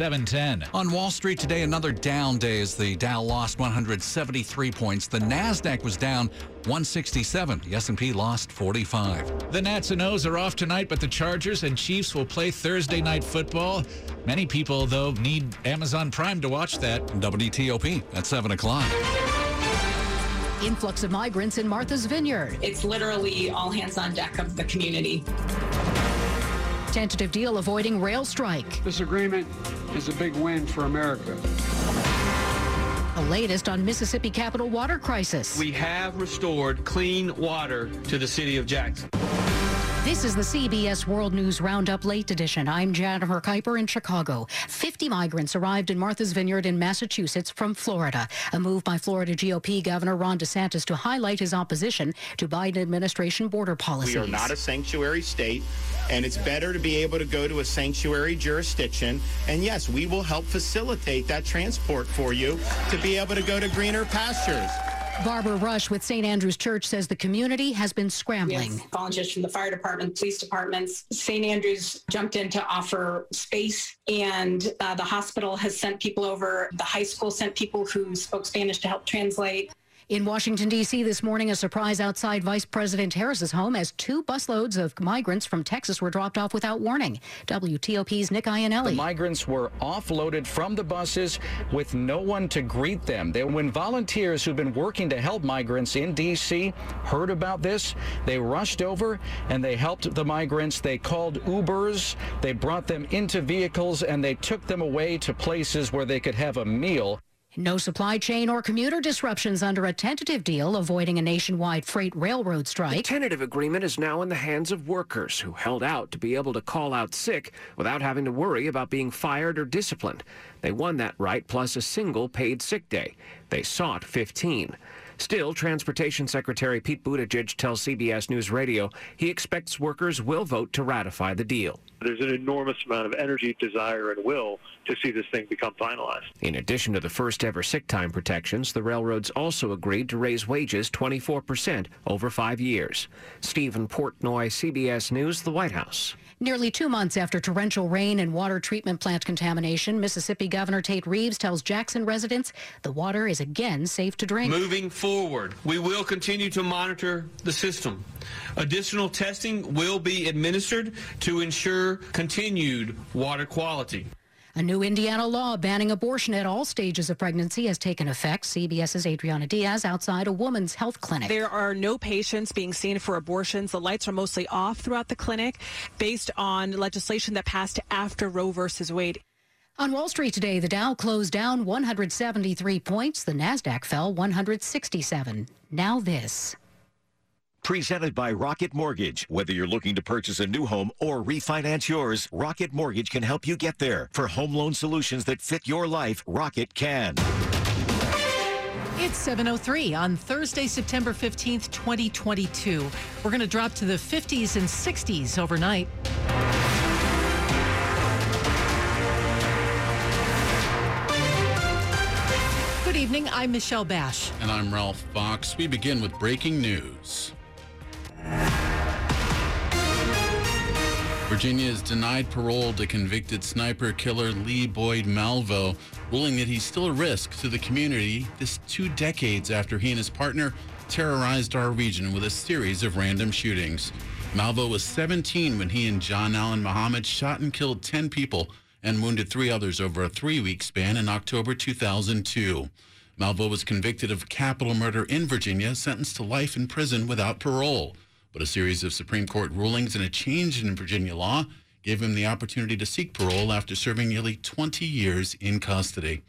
710. On Wall Street today, another down day as the Dow lost 173 points. The Nasdaq was down 167. The S&P lost 45. The Nats and O's are off tonight, but the Chargers and Chiefs will play Thursday night football. Many people, though, need Amazon Prime to watch that. WTOP at 7 o'clock. Influx of migrants in Martha's Vineyard. It's literally all hands on deck of the community. Tentative deal avoiding rail strike. This agreement is a big win for America. The latest on Mississippi capital water crisis. We have restored clean water to the city of Jackson. This is the CBS World News Roundup Late Edition. I'm Jennifer Kuiper in Chicago. 50 migrants arrived in Martha's Vineyard in Massachusetts from Florida. A move by Florida GOP Governor Ron DeSantis to highlight his opposition to Biden administration border policies. We are not a sanctuary state, and it's better to be able to go to a sanctuary jurisdiction. And yes, we will help facilitate that transport for you to be able to go to greener pastures. Barbara Rush with St. Andrew's Church says the community has been scrambling. Yes, volunteers from the fire department, police departments. St. Andrews jumped in to offer space, and uh, the hospital has sent people over. The high school sent people who spoke Spanish to help translate. In Washington, D.C. this morning, a surprise outside Vice President Harris's home as two busloads of migrants from Texas were dropped off without warning. WTOP's Nick Iannelli. The migrants were offloaded from the buses with no one to greet them. They, when volunteers who've been working to help migrants in D.C. heard about this, they rushed over and they helped the migrants. They called Ubers, they brought them into vehicles, and they took them away to places where they could have a meal. No supply chain or commuter disruptions under a tentative deal avoiding a nationwide freight railroad strike. The tentative agreement is now in the hands of workers who held out to be able to call out sick without having to worry about being fired or disciplined. They won that right plus a single paid sick day. They sought 15. Still, Transportation Secretary Pete Buttigieg tells CBS News Radio he expects workers will vote to ratify the deal. There's an enormous amount of energy, desire, and will to see this thing become finalized. In addition to the first ever sick time protections, the railroads also agreed to raise wages 24% over five years. Stephen Portnoy, CBS News, the White House. Nearly two months after torrential rain and water treatment plant contamination, Mississippi Governor Tate Reeves tells Jackson residents the water is again safe to drink. Moving forward, we will continue to monitor the system. Additional testing will be administered to ensure continued water quality. A new Indiana law banning abortion at all stages of pregnancy has taken effect. CBS's Adriana Diaz outside a woman's health clinic. There are no patients being seen for abortions. The lights are mostly off throughout the clinic based on legislation that passed after Roe versus Wade. On Wall Street today, the Dow closed down 173 points. The Nasdaq fell 167. Now this. Presented by Rocket Mortgage. Whether you're looking to purchase a new home or refinance yours, Rocket Mortgage can help you get there. For home loan solutions that fit your life, Rocket can. It's 7.03 on Thursday, September 15th, 2022. We're going to drop to the 50s and 60s overnight. Good evening. I'm Michelle Basch. And I'm Ralph Fox. We begin with breaking news. Virginia has denied parole to convicted sniper killer Lee Boyd Malvo, ruling that he's still a risk to the community this two decades after he and his partner terrorized our region with a series of random shootings. Malvo was 17 when he and John Allen Muhammad shot and killed 10 people and wounded three others over a three week span in October 2002. Malvo was convicted of capital murder in Virginia, sentenced to life in prison without parole. But a series of Supreme Court rulings and a change in Virginia law gave him the opportunity to seek parole after serving nearly 20 years in custody.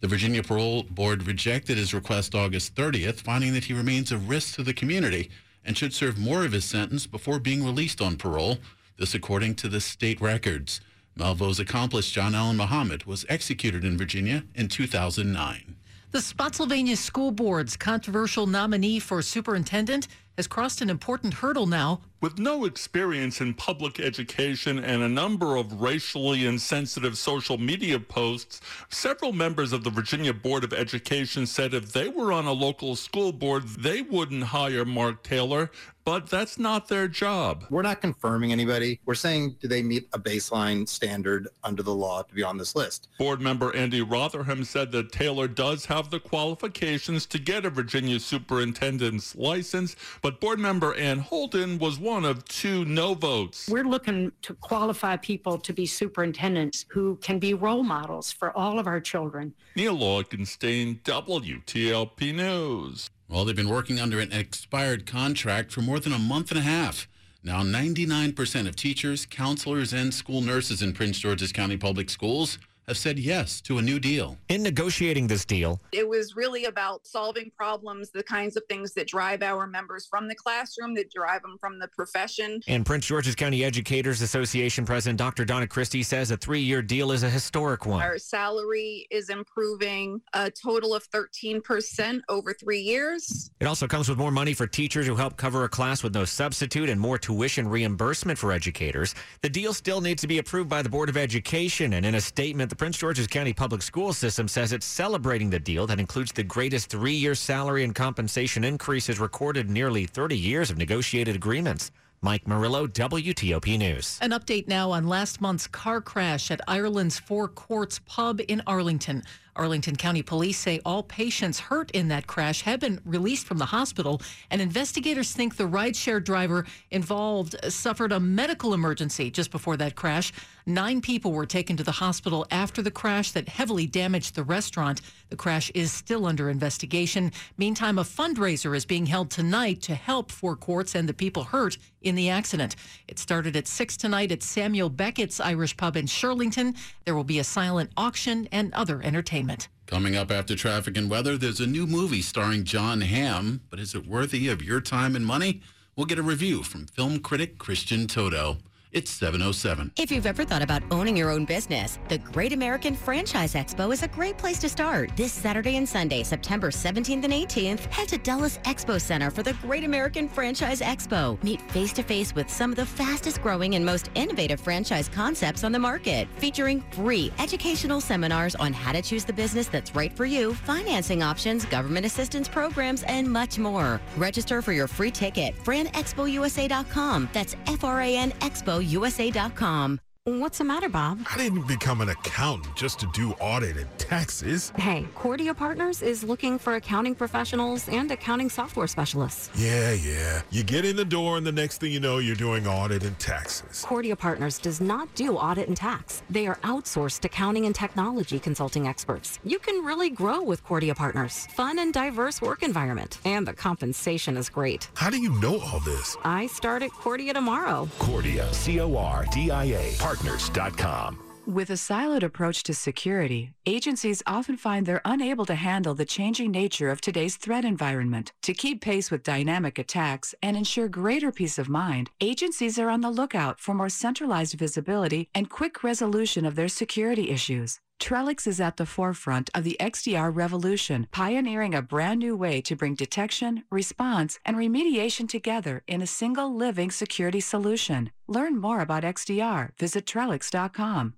The Virginia Parole Board rejected his request August 30th, finding that he remains a risk to the community and should serve more of his sentence before being released on parole. This according to the state records. Malvo's accomplice, John Allen Muhammad, was executed in Virginia in 2009. The Spotsylvania School Board's controversial nominee for superintendent has crossed an important hurdle now. With no experience in public education and a number of racially insensitive social media posts, several members of the Virginia Board of Education said if they were on a local school board, they wouldn't hire Mark Taylor but that's not their job. We're not confirming anybody. We're saying, do they meet a baseline standard under the law to be on this list? Board member Andy Rotherham said that Taylor does have the qualifications to get a Virginia superintendent's license, but board member Anne Holton was one of two no votes. We're looking to qualify people to be superintendents who can be role models for all of our children. Neil Augenstein, WTOP News. Well, they've been working under an expired contract for more than a month and a half. Now, 99% of teachers, counselors, and school nurses in Prince George's County Public Schools have said yes to a new deal. In negotiating this deal, it was really about solving problems, the kinds of things that drive our members from the classroom, that drive them from the profession. And Prince George's County Educators Association President Dr. Donna Christy says a three year deal is a historic one. Our salary is improving a total of 13% over three years. It also comes with more money for teachers who help cover a class with no substitute and more tuition reimbursement for educators. The deal still needs to be approved by the Board of Education, and in a statement, the Prince George's County Public School System says it's celebrating the deal that includes the greatest three year salary and compensation increases recorded nearly 30 years of negotiated agreements. Mike Murillo, WTOP News. An update now on last month's car crash at Ireland's Four Courts pub in Arlington. Arlington County Police say all patients hurt in that crash have been released from the hospital, and investigators think the rideshare driver involved suffered a medical emergency just before that crash. Nine people were taken to the hospital after the crash that heavily damaged the restaurant. The crash is still under investigation. Meantime, a fundraiser is being held tonight to help Four Courts and the people hurt in the accident. It started at 6 tonight at Samuel Beckett's Irish Pub in Shirlington. There will be a silent auction and other entertainment. Coming up after traffic and weather, there's a new movie starring Jon Hamm, but is it worthy of your time and money? We'll get a review from film critic Christian Toto. It's 707. If you've ever thought about owning your own business, the Great American Franchise Expo is a great place to start. This Saturday and Sunday, September 17th and 18th, head to Dulles Expo Center for the Great American Franchise Expo. Meet face to face with some of the fastest growing and most innovative franchise concepts on the market, featuring free educational seminars on how to choose the business that's right for you, financing options, government assistance programs, and much more. Register for your free ticket, franexpousa.com. That's F R A N Expo USA.com. What's the matter, Bob? I didn't become an accountant just to do audit and taxes. Hey, Cordia Partners is looking for accounting professionals and accounting software specialists. Yeah, yeah. You get in the door, and the next thing you know, you're doing audit and taxes. Cordia Partners does not do audit and tax. They are outsourced accounting and technology consulting experts. You can really grow with Cordia Partners. Fun and diverse work environment, and the compensation is great. How do you know all this? I start at Cordia tomorrow. Cordia, C O R D I A. Partners.com. With a siloed approach to security, agencies often find they're unable to handle the changing nature of today's threat environment. To keep pace with dynamic attacks and ensure greater peace of mind, agencies are on the lookout for more centralized visibility and quick resolution of their security issues. Trellix is at the forefront of the XDR revolution, pioneering a brand new way to bring detection, response, and remediation together in a single living security solution. Learn more about XDR. Visit Trellix.com.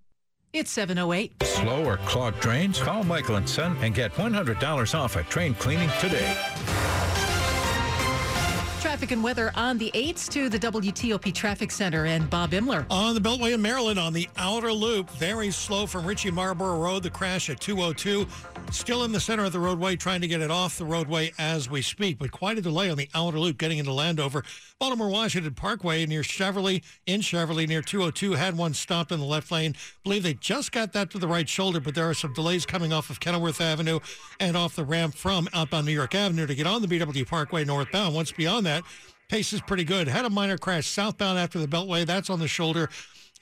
It's 708. Slow or clogged drains? Call Michael and Son and get $100 off at train cleaning today. Traffic and weather on the 8s to the WTOP Traffic Center and Bob Imler. On the Beltway in Maryland on the outer loop, very slow from Ritchie Marlboro Road, the crash at 202. Still in the center of the roadway, trying to get it off the roadway as we speak, but quite a delay on the outer loop getting into Landover. Baltimore Washington Parkway near Cheverly, in Cheverly near 202, had one stopped in the left lane. Believe they just got that to the right shoulder, but there are some delays coming off of Kenilworth Avenue and off the ramp from up on New York Avenue to get on the BW Parkway northbound. Once beyond that, pace is pretty good. Had a minor crash southbound after the Beltway. That's on the shoulder.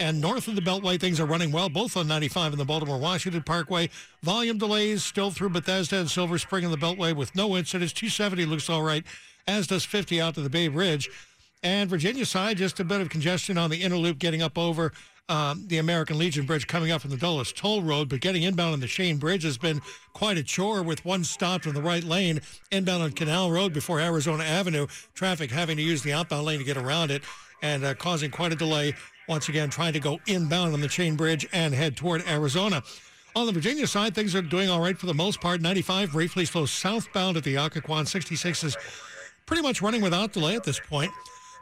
And north of the Beltway, things are running well, both on 95 and the Baltimore Washington Parkway. Volume delays still through Bethesda and Silver Spring in the Beltway with no incidents. 270 looks all right, as does 50 out to the Bay Bridge. And Virginia side, just a bit of congestion on the inner loop getting up over um, the American Legion Bridge coming up from the Dulles Toll Road, but getting inbound on the Chain Bridge has been quite a chore with one stop in the right lane inbound on Canal Road before Arizona Avenue. Traffic having to use the outbound lane to get around it and uh, causing quite a delay once again trying to go inbound on the Chain Bridge and head toward Arizona. On the Virginia side, things are doing all right for the most part. 95 briefly slow southbound at the Occoquan. 66 is pretty much running without delay at this point.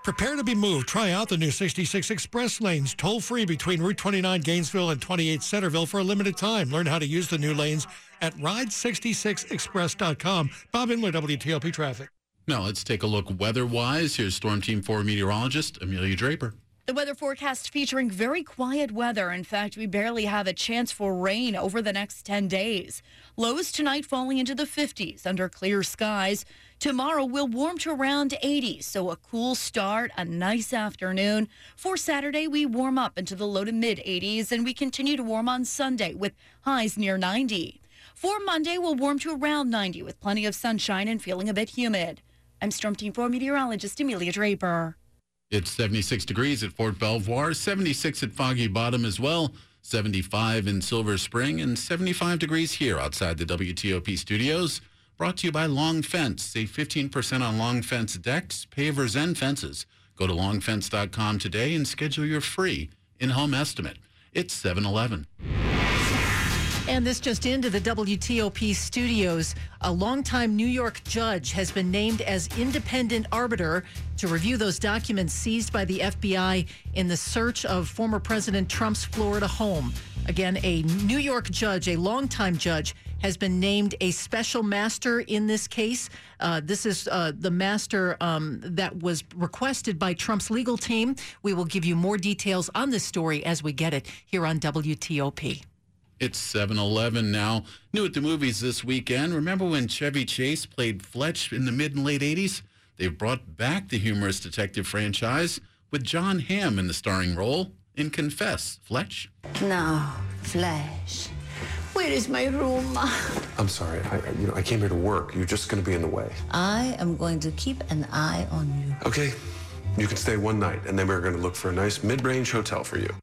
Prepare to be moved. Try out the new 66 express lanes, toll free between Route 29 Gainesville and 28 Centreville for a limited time. Learn how to use the new lanes at ride66express.com. Bob Imler, WTOP Traffic. Now let's take a look weather-wise. Here's Storm Team 4 meteorologist Amelia Draper. The weather forecast featuring very quiet weather. In fact, we barely have a chance for rain over the next 10 days. Lows tonight falling into the 50s under clear skies. Tomorrow will warm to around 80, so a cool start, a nice afternoon. For Saturday, we warm up into the low to mid 80s, and we continue to warm on Sunday with highs near 90. For Monday, we'll warm to around 90 with plenty of sunshine and feeling a bit humid. I'm Storm Team 4 meteorologist Amelia Draper. It's 76 degrees at Fort Belvoir, 76 at Foggy Bottom as well, 75 in Silver Spring, and 75 degrees here outside the WTOP studios. Brought to you by Long Fence. Save 15% on Long Fence decks, pavers, and fences. Go to longfence.com today and schedule your free in-home estimate. It's 7-Eleven. And this just into the WTOP studios. A longtime New York judge has been named as independent arbiter to review those documents seized by the FBI in the search of former President Trump's Florida home. Again, a New York judge, a longtime judge, has been named a special master in this case. Uh, this is uh, the master um, that was requested by Trump's legal team. We will give you more details on this story as we get it here on WTOP. It's 7-Eleven now. New at the movies this weekend. Remember when Chevy Chase played Fletch in the mid and late 80s? They've brought back the humorous detective franchise with Jon Hamm in the starring role in Confess. Fletch? No, Fletch, where is my room? I'm sorry. I, you know, I came here to work. You're just going to be in the way. I am going to keep an eye on you. Okay. You can stay one night, and then we're going to look for a nice mid-range hotel for you.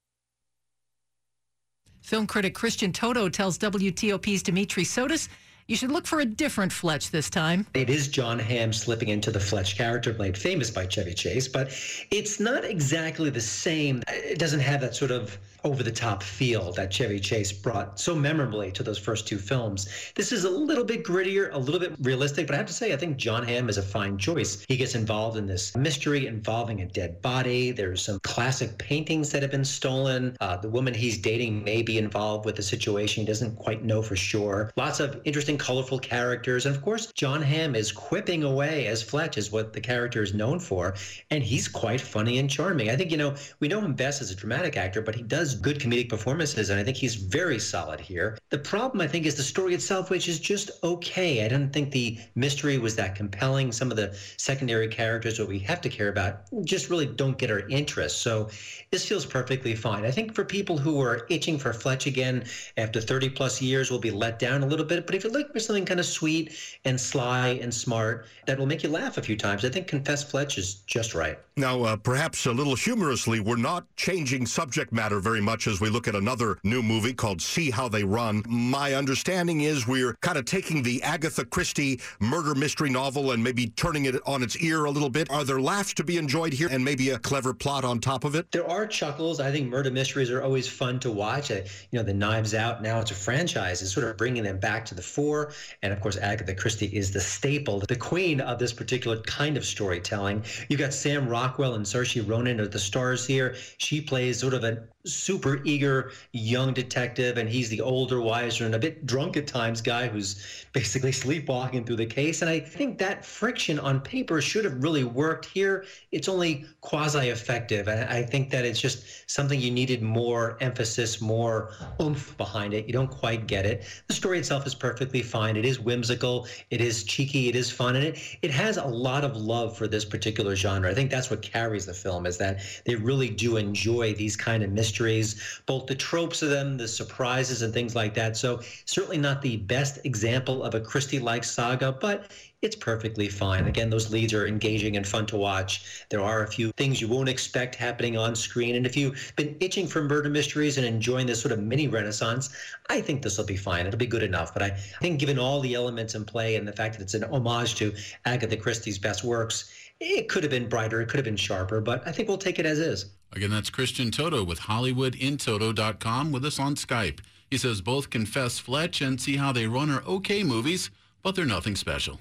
Film critic Christian Toto tells WTOP's Dimitri Sotis you should look for a different Fletch this time. It is Jon Hamm slipping into the Fletch character, made famous by Chevy Chase, but it's not exactly the same. It doesn't have that sort of over the top feel that Chevy Chase brought so memorably to those first two films. This is a little bit grittier, a little bit realistic, but I have to say, I think Jon Hamm is a fine choice. He gets involved in this mystery involving a dead body. There's some classic paintings that have been stolen. Uh, the woman he's dating may be involved with the situation. He doesn't quite know for sure. Lots of interesting, colorful characters. And of course, Jon Hamm is quipping away as Fletch, is what the character is known for. And he's quite funny and charming. I think, you know, we know him best as a dramatic actor, but he does good comedic performances, and I think he's very solid here. The problem, I think, is the story itself, which is just okay. I didn't think the mystery was that compelling. Some of the secondary characters that we have to care about just really don't get our interest. So this feels perfectly fine. I think for people who are itching for Fletch again after 30 plus years will be let down a little bit. But if you're looking for something kind of sweet and sly and smart that will make you laugh a few times, I think Confess Fletch is just right. Now, uh, perhaps a little humorously, we're not changing subject matter very much as we look at another new movie called See How They Run. My understanding is we're kind of taking the Agatha Christie murder mystery novel and maybe turning it on its ear a little bit. Are there laughs to be enjoyed here and maybe a clever plot on top of it? There are chuckles. I think murder mysteries are always fun to watch. Uh, you know, the Knives Out, now it's a franchise, is sort of bringing them back to the fore. And of course, Agatha Christie is the staple, the queen of this particular kind of storytelling. You've got Sam Rockwell and Saoirse Ronan are the stars here. She plays sort of a super eager young detective, and he's the older, wiser, and a bit drunk at times guy who's basically sleepwalking through the case. And I think that friction on paper should have really worked here. It's only quasi effective. And I think that it's just something you needed more emphasis, more oomph behind it. You don't quite get it. The story itself is perfectly fine. It is whimsical, it is cheeky, it is fun, and it, it has a lot of love for this particular genre. I think that's what carries the film is that they really do enjoy these kind of mysteries both the tropes of them, the surprises, and things like that. So certainly not the best example of a Christie-like saga, but it's perfectly fine. Again, those leads are engaging and fun to watch. There are a few things you won't expect happening on screen. And if you've been itching for murder mysteries and enjoying this sort of mini renaissance, I think this will be fine. It'll be good enough. But I think given all the elements in play and the fact that it's an homage to Agatha Christie's best works, it could have been brighter, it could have been sharper, but I think we'll take it as is. Again, that's Christian Toto with HollywoodInToto.com with us on Skype. He says both Confess Fletch and See How They Run are okay movies, but they're nothing special.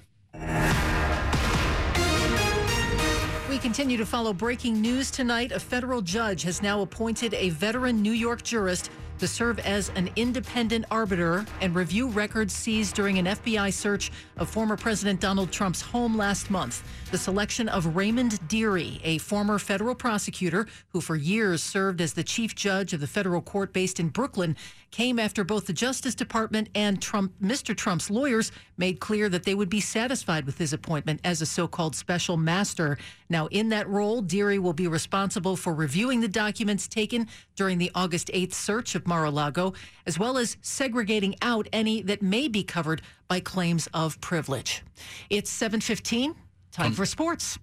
We continue to follow breaking news tonight. A federal judge has now appointed a veteran New York jurist to serve as an independent arbiter and review records seized during an FBI search of former President Donald Trump's home last month. The selection of Raymond Dearie, a former federal prosecutor who for years served as the chief judge of the federal court based in Brooklyn, came after both the Justice Department and Trump, Mr. Trump's lawyers made clear that they would be satisfied with his appointment as a so-called special master. Now, in that role, Dearie will be responsible for reviewing the documents taken during the August 8th search of Mar-a-Lago, as well as segregating out any that may be covered by claims of privilege. It's 715. Time um, for sports.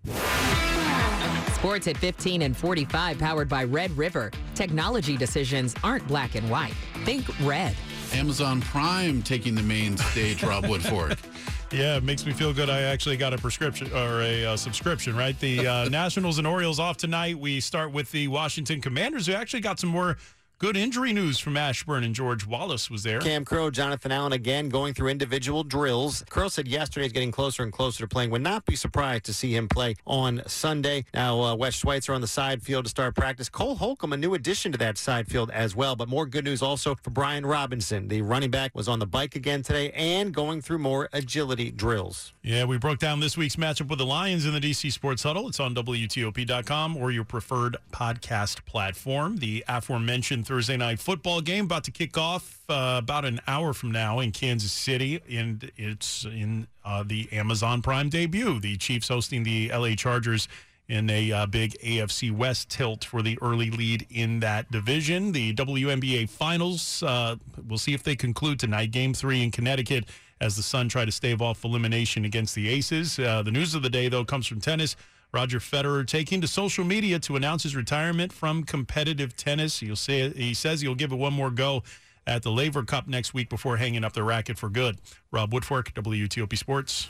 Sports at 15 and 45, powered by Red River. Technology decisions aren't black and white. Think red. Amazon Prime taking the main stage, Rob Woodfork. Yeah, it makes me feel good. I actually got a prescription or a uh, subscription, right? The uh, Nationals and Orioles off tonight. We start with the Washington Commanders, who actually got some more Good injury news from Ashburn and George Wallace was there. Kam Curl, Jonathan Allen again going through individual drills. Curl said yesterday he's getting closer and closer to playing. Would not be surprised to see him play on Sunday. Now, uh, Wes Schweitzer on the side field to start practice. Cole Holcomb, a new addition to that side field as well. But more good news also for Brian Robinson. The running back was on the bike again today and going through more agility drills. Yeah, we broke down this week's matchup with the Lions in the DC Sports Huddle. It's on WTOP.com or your preferred podcast platform. The aforementioned Thursday night football game about to kick off uh, about an hour from now in Kansas City, and it's in uh, the Amazon Prime debut. The Chiefs hosting the LA Chargers in a uh, big AFC West tilt for the early lead in that division. The WNBA Finals, uh, we'll see if they conclude tonight. Game three in Connecticut as the Sun try to stave off elimination against the Aces. Uh, the news of the day, though, comes from tennis. Roger Federer taking to social media to announce his retirement from competitive tennis. He'll say he says he'll give it one more go at the Laver Cup next week before hanging up the racket for good. Rob Woodfork, WTOP Sports.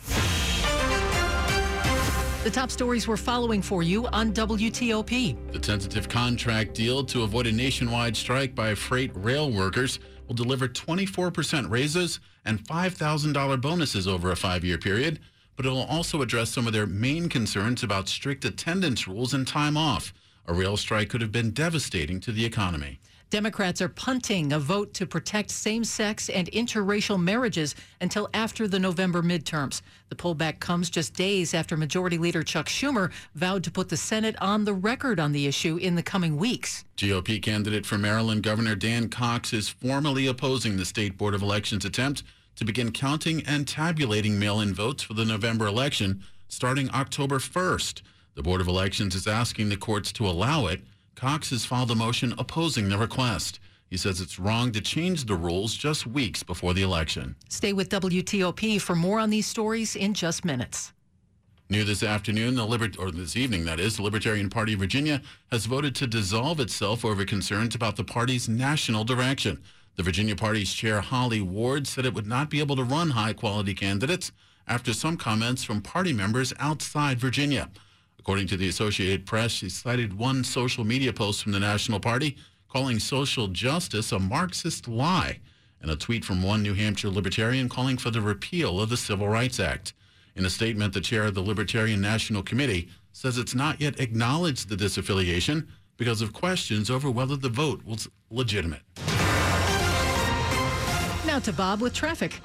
The top stories we're following for you on WTOP. The tentative contract deal to avoid a nationwide strike by freight rail workers will deliver 24% raises and $5,000 bonuses over a five year period but it will also address some of their main concerns about strict attendance rules and time off. A rail strike could have been devastating to the economy. Democrats are punting a vote to protect same sex and interracial marriages until after the November midterms. The pullback comes just days after Majority Leader Chuck Schumer vowed to put the Senate on the record on the issue in the coming weeks. GOP candidate for Maryland Governor Dan Cox is formally opposing the State Board of Elections attempt to begin counting and tabulating mail-in votes for the November election starting October 1st. The Board of Elections is asking the courts to allow it. Cox has filed a motion opposing the request. He says it's wrong to change the rules just weeks before the election. Stay with WTOP for more on these stories in just minutes. New this afternoon, the Libert or this evening, that is, the Libertarian Party of Virginia has voted to dissolve itself over concerns about the party's national direction. The Virginia Party's chair, Holly Ward, said it would not be able to run high quality candidates after some comments from party members outside Virginia. According to the Associated Press, she cited one social media post from the National Party calling social justice a Marxist lie and a tweet from one New Hampshire libertarian calling for the repeal of the Civil Rights Act. In a statement, the chair of the Libertarian National Committee says it's not yet acknowledged the disaffiliation because of questions over whether the vote was legitimate. To Bob with traffic.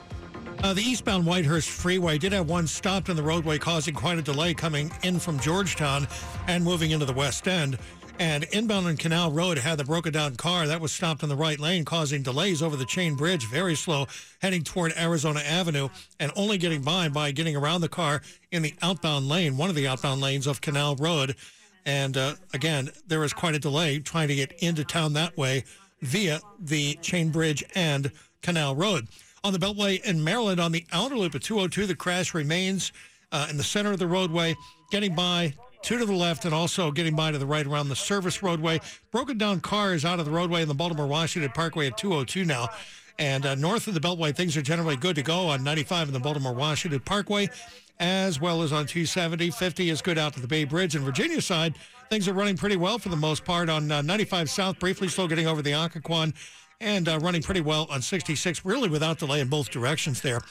Uh, the eastbound Whitehurst Freeway did have one stopped in the roadway, causing quite a delay coming in from Georgetown and moving into the west end. And inbound on Canal Road had the broken down car that was stopped in the right lane, causing delays over the chain bridge, very slow, heading toward Arizona Avenue, and only getting by by getting around the car in the outbound lane, one of the outbound lanes of Canal Road. And uh, again, there was quite a delay trying to get into town that way via the chain bridge and Canal Road. On the Beltway in Maryland, on the outer loop at 202, the crash remains uh, in the center of the roadway, getting by two to the left and also getting by to the right around the service roadway. Broken down cars out of the roadway in the Baltimore Washington Parkway at 202 now. And uh, north of the Beltway, things are generally good to go on 95 in the Baltimore Washington Parkway, as well as on 270. 50 is good out to the Bay Bridge. And Virginia side, things are running pretty well for the most part on uh, 95 South, briefly slow getting over the Occoquan, and uh, running pretty well on 66, really without delay in both directions there.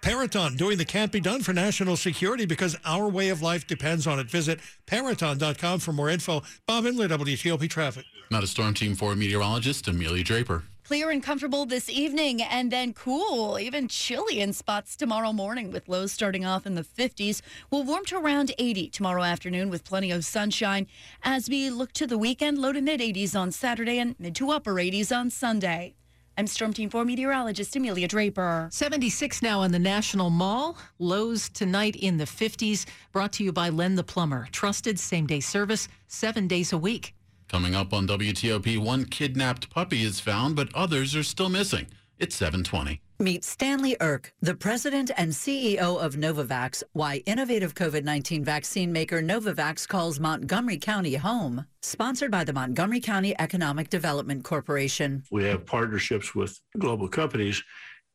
Peraton doing the can't be done for national security because our way of life depends on it. Visit peraton.com for more info. Bob Imler, WTOP Traffic. Not a Storm Team 4 meteorologist, Amelia Draper. Clear and comfortable this evening, and then cool, even chilly in spots tomorrow morning with lows starting off in the 50s. We'll warm to around 80 tomorrow afternoon with plenty of sunshine. As we look to the weekend, low to mid 80s on Saturday and mid to upper 80s on Sunday. I'm Storm Team 4 meteorologist Amelia Draper. 76 now on the National Mall. Lows tonight in the 50s. Brought to you by Len the Plumber. Trusted same day service, seven days a week. Coming up on WTOP, one kidnapped puppy is found, but others are still missing. It's 720. Meet Stanley Erck, the president and CEO of Novavax, why innovative COVID 19 vaccine maker Novavax calls Montgomery County home. Sponsored by the Montgomery County Economic Development Corporation. We have partnerships with global companies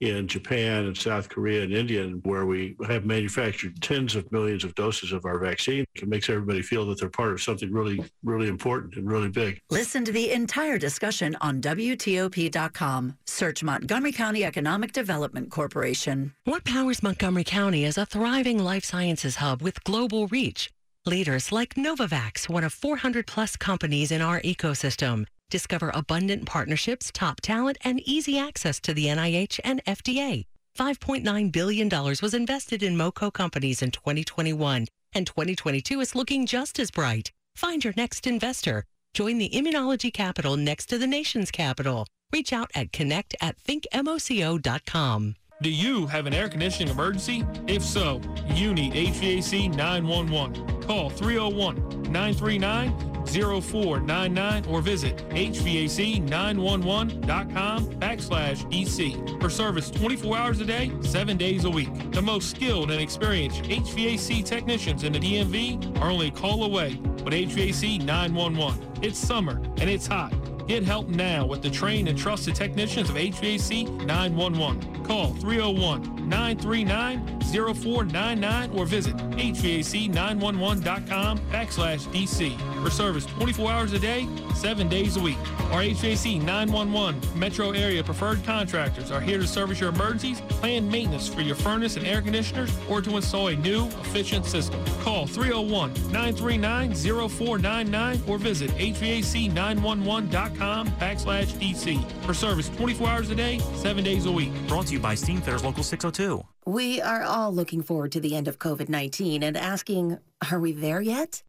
in Japan and South Korea and India, where we have manufactured tens of millions of doses of our vaccine. It makes everybody feel that they're part of something really, really important and really big. Listen to the entire discussion on WTOP.com. Search Montgomery County Economic Development Corporation. What powers Montgomery County as a thriving life sciences hub with global reach? Leaders like Novavax, one of 400 plus companies in our ecosystem. Discover abundant partnerships, top talent, and easy access to the NIH and FDA. $5.9 billion was invested in MoCo companies in 2021, and 2022 is looking just as bright. Find your next investor. Join the immunology capital next to the nation's capital. Reach out at connect at thinkmoco.com. Do you have an air conditioning emergency? If so, you need HVAC 911. Call 301 939 0499 or visit HVAC911.com backslash EC for service 24 hours a day, 7 days a week. The most skilled and experienced HVAC technicians in the DMV are only a call away with HVAC 911. It's summer and it's hot. Get help now with the trained and trusted technicians of HVAC 911. Call 301 939 0499 or visit HVAC911.com backslash DC for service 24 hours a day, 7 days a week. Our HVAC 911 metro area preferred contractors are here to service your emergencies, plan maintenance for your furnace and air conditioners, or to install a new, efficient system. Call 301 939 0499 or visit HVAC911.com backslash DC for service 24 hours a day, 7 days a week. Brought to you by Steamfitters Local 602. We are all looking forward to the end of COVID 19 and asking, are we there yet?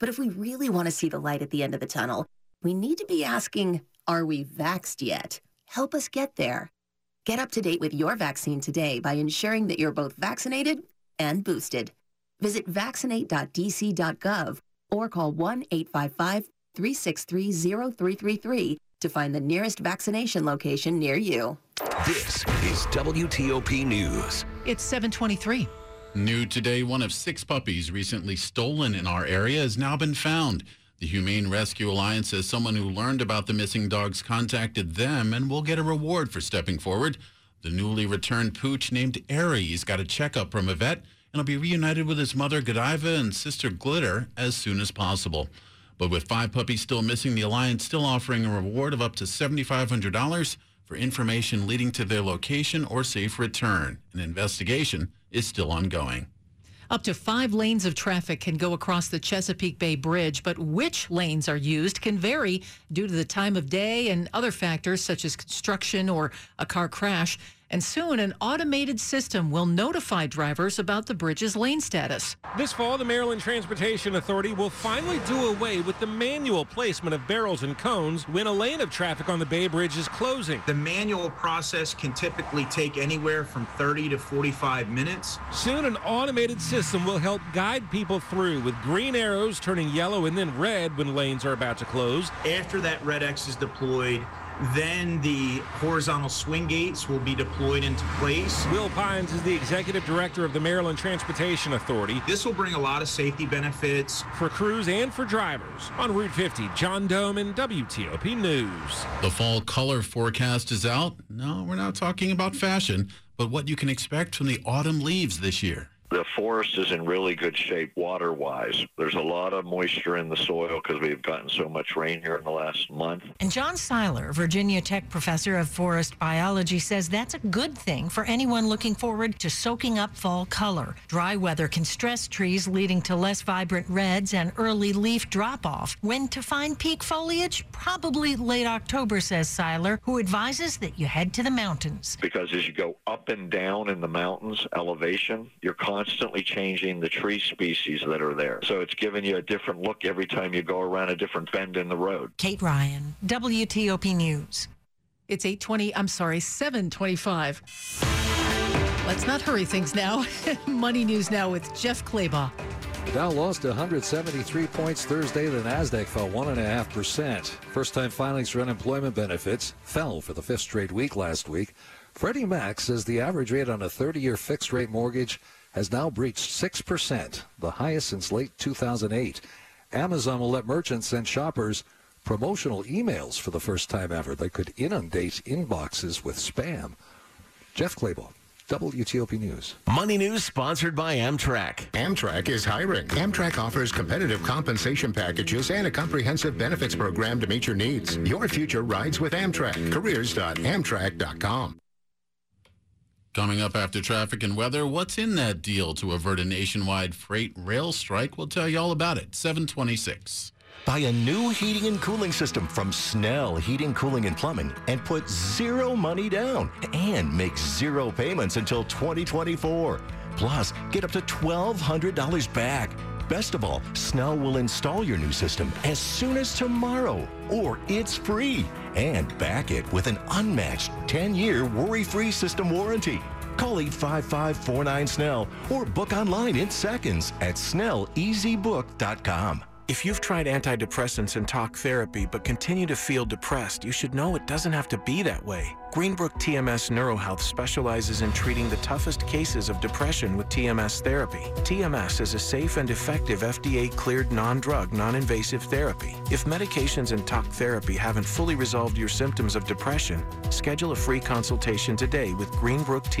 But if we really want to see the light at the end of the tunnel, we need to be asking, are we vaxxed yet? Help us get there. Get up to date with your vaccine today by ensuring that you're both vaccinated and boosted. Visit vaccinate.dc.gov or call 1 855 363 0333 to find the nearest vaccination location near you. This is WTOP News. It's 723. New today, one of six puppies recently stolen in our area has now been found. The Humane Rescue Alliance says someone who learned about the missing dogs contacted them and will get a reward for stepping forward. The newly returned pooch named Aries got a checkup from a vet and will be reunited with his mother Godiva and sister Glitter as soon as possible. But with five puppies still missing, the Alliance still offering a reward of up to $7,500 for information leading to their location or safe return. An investigation is still ongoing. Up to five lanes of traffic can go across the Chesapeake Bay Bridge, but which lanes are used can vary due to the time of day and other factors such as construction or a car crash. And soon, an automated system will notify drivers about the bridge's lane status. This fall, the Maryland Transportation Authority will finally do away with the manual placement of barrels and cones when a lane of traffic on the Bay Bridge is closing. The manual process can typically take anywhere from 30 to 45 minutes. Soon, an automated system will help guide people through with green arrows turning yellow and then red when lanes are about to close. After that red X is deployed, Then the horizontal swing gates will be deployed into place. Will Pines is the executive director of the Maryland Transportation Authority. This will bring a lot of safety benefits for crews and for drivers. On Route 50, John Domen WTOP News. The fall color forecast is out. No, we're not talking about fashion, but what you can expect from the autumn leaves this year. The forest is in really good shape water-wise. There's a lot of moisture in the soil because we've gotten so much rain here in the last month. And John Seiler, Virginia Tech professor of forest biology, says that's a good thing for anyone looking forward to soaking up fall color. Dry weather can stress trees, leading to less vibrant reds and early leaf drop-off. When to find peak foliage? Probably late October, says Seiler, who advises that you head to the mountains. Because as you go up and down in the mountains elevation, you're constantly changing the tree species that are there. So it's giving you a different look every time you go around a different bend in the road. Kate Ryan, WTOP News. It's 820, I'm sorry, 725. Let's not hurry things now. Money news now with Jeff Clabaugh. The Dow lost 173 points Thursday. The Nasdaq fell 1.5%. First time filings for unemployment benefits fell for the fifth straight week last week. Freddie Mac says the average rate on a 30 year fixed rate mortgage has now breached 6%, the highest since late 2008. Amazon will let merchants send shoppers promotional emails for the first time ever that could inundate inboxes with spam. Jeff Clabaugh. WTOP News. Money News sponsored by Amtrak. Amtrak is hiring. Amtrak offers competitive compensation packages and a comprehensive benefits program to meet your needs. Your future rides with Amtrak. Careers.amtrak.com. Coming up after traffic and weather, what's in that deal to avert a nationwide freight rail strike? We'll tell you all about it. 726. Buy a new heating and cooling system from Snell Heating, Cooling, and Plumbing and put zero money down and make zero payments until 2024. Plus, get up to $1,200 back. Best of all, Snell will install your new system as soon as tomorrow, or it's free. And back it with an unmatched 10 year worry free system warranty. Call 855 49 Snell or book online in seconds at SnellEasyBook.com. If you've tried antidepressants and talk therapy but continue to feel depressed, you should know it doesn't have to be that way. Greenbrook TMS NeuroHealth specializes in treating the toughest cases of depression with TMS therapy. TMS is a safe and effective FDA cleared non drug, non invasive therapy. If medications and talk therapy haven't fully resolved your symptoms of depression, schedule a free consultation today with Greenbrook TMS.